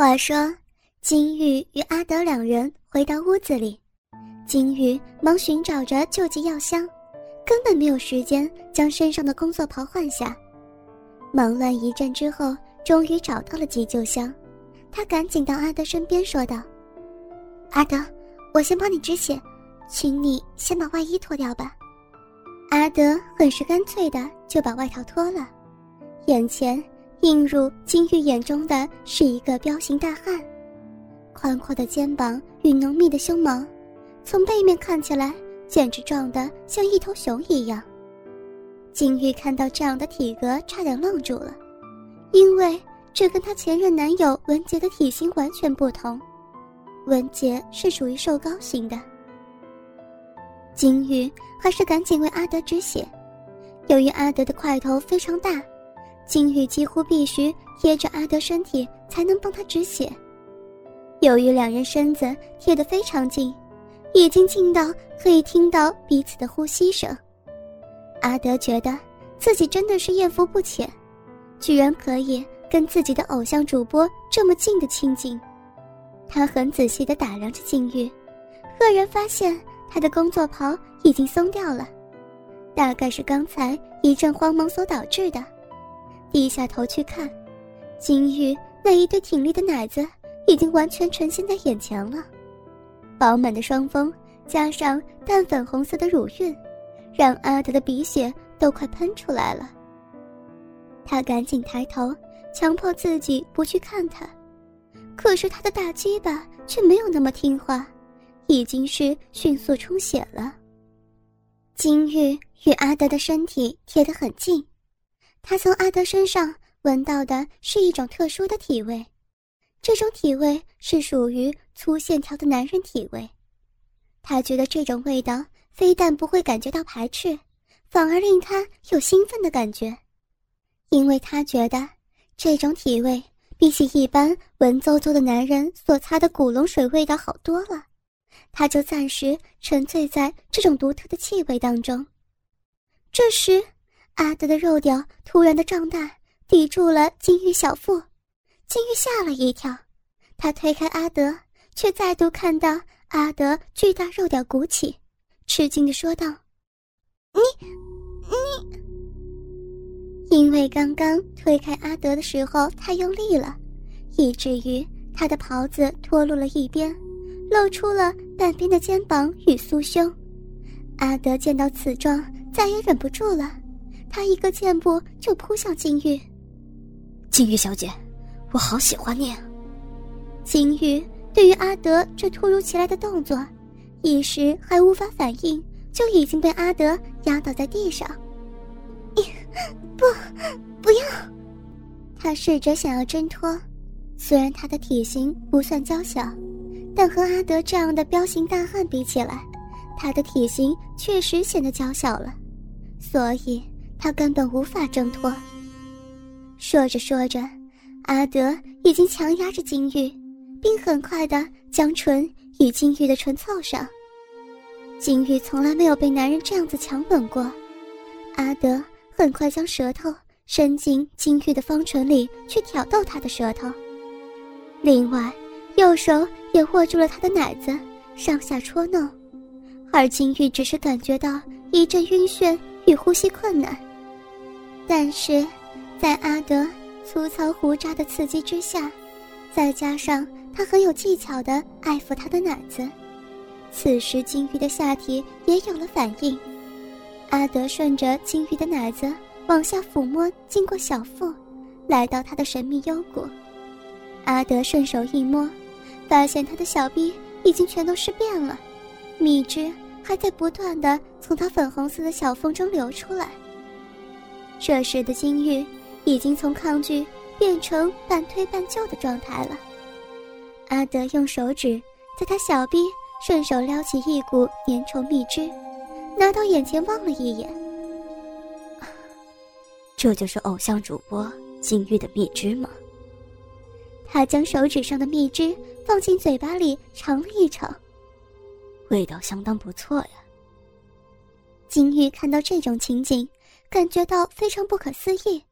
话说，金玉与阿德两人回到屋子里，金玉忙寻找着救急药箱，根本没有时间将身上的工作袍换下。忙乱一阵之后，终于找到了急救箱，他赶紧到阿德身边说道：“阿德，我先帮你止血，请你先把外衣脱掉吧。”阿德很是干脆的就把外套脱了，眼前。映入金玉眼中的是一个彪形大汉，宽阔的肩膀与浓密的胸毛，从背面看起来简直壮得像一头熊一样。金玉看到这样的体格，差点愣住了，因为这跟她前任男友文杰的体型完全不同。文杰是属于瘦高型的。金玉还是赶紧为阿德止血，由于阿德的块头非常大。金玉几乎必须贴着阿德身体才能帮他止血。由于两人身子贴得非常近，已经近到可以听到彼此的呼吸声。阿德觉得自己真的是艳福不浅，居然可以跟自己的偶像主播这么近的亲近。他很仔细地打量着金玉，赫然发现他的工作袍已经松掉了，大概是刚才一阵慌忙所导致的。低下头去看，金玉那一对挺立的奶子已经完全呈现在眼前了，饱满的双峰加上淡粉红色的乳晕，让阿德的鼻血都快喷出来了。他赶紧抬头，强迫自己不去看他，可是他的大鸡巴却没有那么听话，已经是迅速充血了。金玉与阿德的身体贴得很近。他从阿德身上闻到的是一种特殊的体味，这种体味是属于粗线条的男人体味。他觉得这种味道非但不会感觉到排斥，反而令他有兴奋的感觉，因为他觉得这种体味比起一般文绉绉的男人所擦的古龙水味道好多了。他就暂时沉醉在这种独特的气味当中。这时。阿德的肉屌突然的胀大，抵住了金玉小腹，金玉吓了一跳，他推开阿德，却再度看到阿德巨大肉屌鼓起，吃惊的说道：“你，你……因为刚刚推开阿德的时候太用力了，以至于他的袍子脱落了一边，露出了半边的肩膀与酥胸。阿德见到此状，再也忍不住了。”他一个箭步就扑向金玉，金玉小姐，我好喜欢你。金玉对于阿德这突如其来的动作，一时还无法反应，就已经被阿德压倒在地上。不，不要！他试着想要挣脱，虽然他的体型不算娇小，但和阿德这样的彪形大汉比起来，他的体型确实显得娇小了，所以。他根本无法挣脱。说着说着，阿德已经强压着金玉，并很快的将唇与金玉的唇凑上。金玉从来没有被男人这样子强吻过，阿德很快将舌头伸进金玉的方唇里去挑逗她的舌头，另外右手也握住了她的奶子，上下戳弄，而金玉只是感觉到一阵晕眩与呼吸困难。但是，在阿德粗糙胡渣的刺激之下，再加上他很有技巧的爱抚他的奶子，此时金鱼的下体也有了反应。阿德顺着金鱼的奶子往下抚摸，经过小腹，来到他的神秘幽谷。阿德顺手一摸，发现他的小臂已经全都湿遍了，蜜汁还在不断的从他粉红色的小缝中流出来。这时的金玉已经从抗拒变成半推半就的状态了。阿德用手指在他小臂顺手撩起一股粘稠蜜汁，拿到眼前望了一眼。这就是偶像主播金玉的蜜汁吗？他将手指上的蜜汁放进嘴巴里尝了一尝，味道相当不错呀。金玉看到这种情景。感觉到非常不可思议，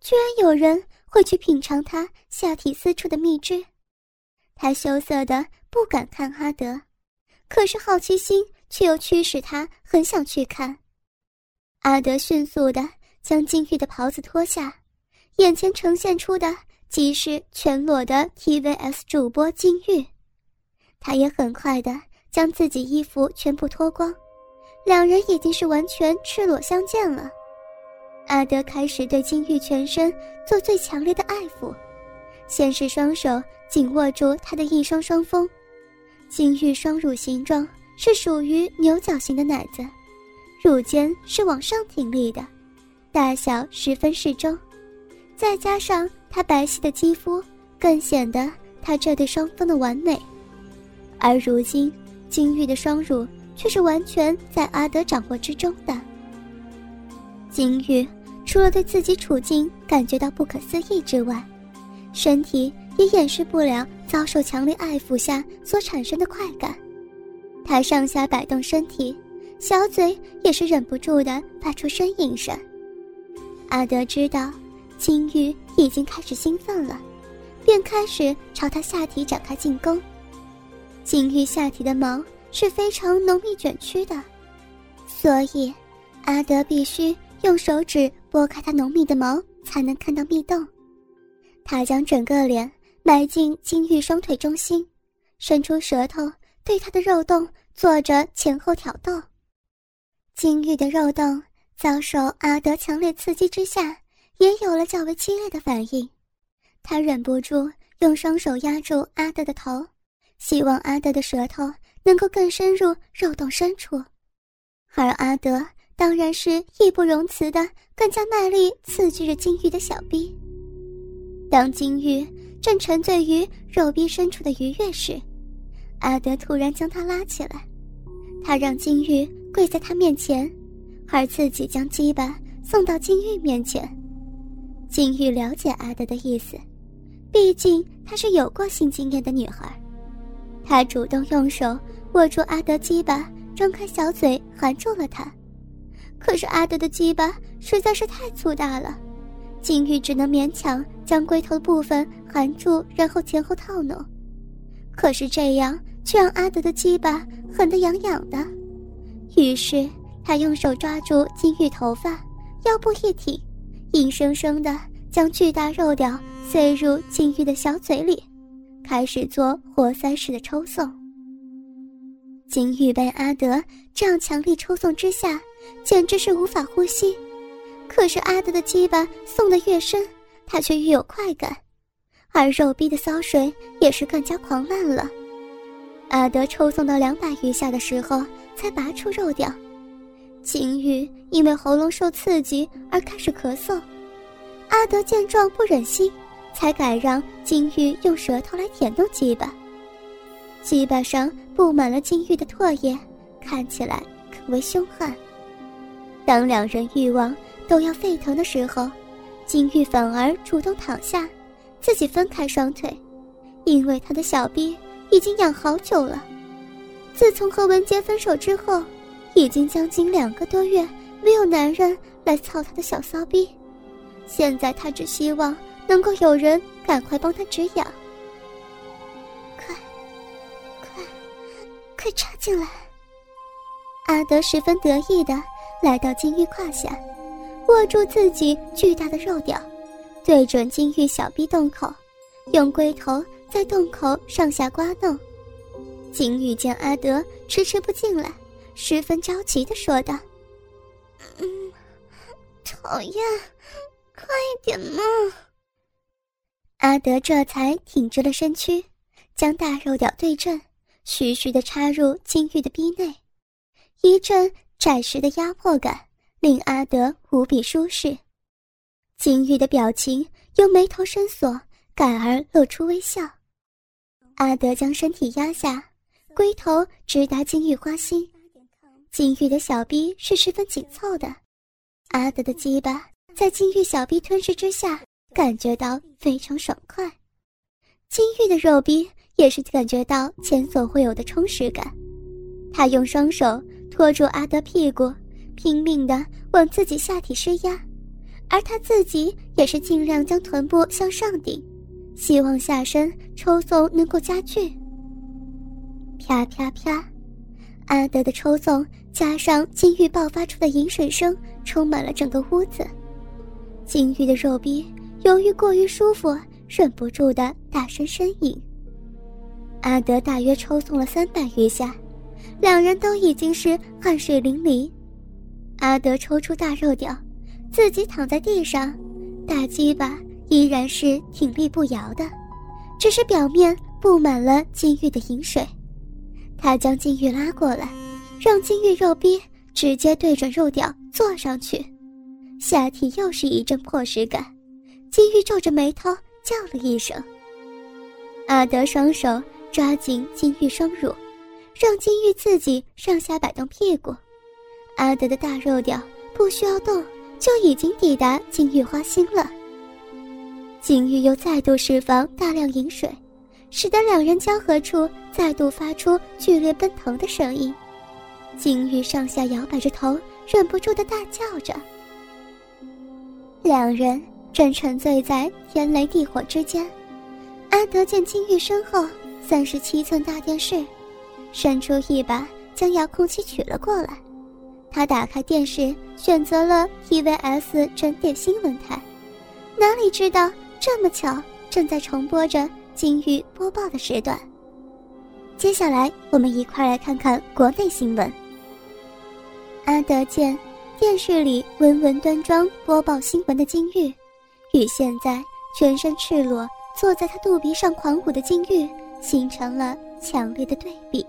居然有人会去品尝他下体私处的蜜汁。他羞涩的不敢看阿德，可是好奇心却又驱使他很想去看。阿德迅速的将金玉的袍子脱下，眼前呈现出的即是全裸的 TVS 主播金玉。他也很快的将自己衣服全部脱光，两人已经是完全赤裸相见了。阿德开始对金玉全身做最强烈的爱抚，先是双手紧握住她的一双双峰，金玉双乳形状是属于牛角形的奶子，乳尖是往上挺立的，大小十分适中，再加上她白皙的肌肤，更显得她这对双峰的完美。而如今，金玉的双乳却是完全在阿德掌握之中的。金玉。除了对自己处境感觉到不可思议之外，身体也掩饰不了遭受强烈爱抚下所产生的快感。他上下摆动身体，小嘴也是忍不住的发出呻吟声。阿德知道金玉已经开始兴奋了，便开始朝他下体展开进攻。金玉下体的毛是非常浓密卷曲的，所以阿德必须。用手指拨开它浓密的毛，才能看到蜜洞。他将整个脸埋进金玉双腿中心，伸出舌头对她的肉洞做着前后挑逗。金玉的肉洞遭受阿德强烈刺激之下，也有了较为激烈的反应。他忍不住用双手压住阿德的头，希望阿德的舌头能够更深入肉洞深处，而阿德。当然是义不容辞的，更加卖力刺激着金玉的小臂。当金玉正沉醉于肉壁深处的愉悦时，阿德突然将他拉起来，他让金玉跪在他面前，而自己将鸡巴送到金玉面前。金玉了解阿德的意思，毕竟她是有过性经验的女孩，她主动用手握住阿德鸡巴，张开小嘴含住了他。可是阿德的鸡巴实在是太粗大了，金玉只能勉强将龟头部分含住，然后前后套弄。可是这样却让阿德的鸡巴狠得痒痒的，于是他用手抓住金玉头发，腰部一挺，硬生生的将巨大肉屌塞入金玉的小嘴里，开始做活塞式的抽送。金玉被阿德这样强力抽送之下。简直是无法呼吸，可是阿德的鸡巴送得越深，他却越有快感，而肉壁的骚水也是更加狂乱了。阿德抽送到两百余下的时候，才拔出肉掉。金玉因为喉咙受刺激而开始咳嗽，阿德见状不忍心，才改让金玉用舌头来舔动鸡巴。鸡巴上布满了金玉的唾液，看起来可谓凶悍。当两人欲望都要沸腾的时候，金玉反而主动躺下，自己分开双腿，因为他的小臂已经痒好久了。自从和文杰分手之后，已经将近两个多月没有男人来操他的小骚逼，现在他只希望能够有人赶快帮他止痒。快，快，快插进来！阿德十分得意的。来到金玉胯下，握住自己巨大的肉屌，对准金玉小臂洞口，用龟头在洞口上下刮弄。金玉见阿德迟迟不进来，十分着急的说道：“嗯，讨厌，快一点嘛！”阿德这才挺直了身躯，将大肉屌对正，徐徐的插入金玉的逼内，一阵。暂时的压迫感令阿德无比舒适，金玉的表情由眉头深锁改而露出微笑。阿德将身体压下，龟头直达金玉花心，金玉的小臂是十分紧凑的。阿德的鸡巴在金玉小臂吞噬之下，感觉到非常爽快。金玉的肉臂也是感觉到前所未有的充实感。他用双手。拖住阿德屁股，拼命的往自己下体施压，而他自己也是尽量将臀部向上顶，希望下身抽送能够加剧。啪啪啪，阿德的抽送加上金玉爆发出的饮水声，充满了整个屋子。金玉的肉壁由于过于舒服，忍不住的大声呻吟。阿德大约抽送了三百余下，两人都已经是汗水淋漓。阿德抽出大肉屌，自己躺在地上，大鸡巴依然是挺立不摇的，只是表面布满了金玉的饮水。他将金玉拉过来，让金玉肉逼直接对准肉屌坐上去，下体又是一阵破石感。金玉皱着眉头叫了一声。阿德双手抓紧金玉双乳，让金玉自己上下摆动屁股。阿德的大肉屌不需要动，就已经抵达金玉花心了。金玉又再度释放大量饮水。使得两人交合处再度发出剧烈奔腾的声音，金玉上下摇摆着头，忍不住的大叫着。两人正沉醉在天雷地火之间。阿德见金玉身后三十七寸大电视，伸出一把将遥控器取了过来。他打开电视，选择了 TVS 整点新闻台，哪里知道这么巧，正在重播着。金玉播报的时段。接下来，我们一块来看看国内新闻。阿德见电视里温文端庄播报新闻的金玉，与现在全身赤裸坐在他肚皮上狂舞的金玉，形成了强烈的对比。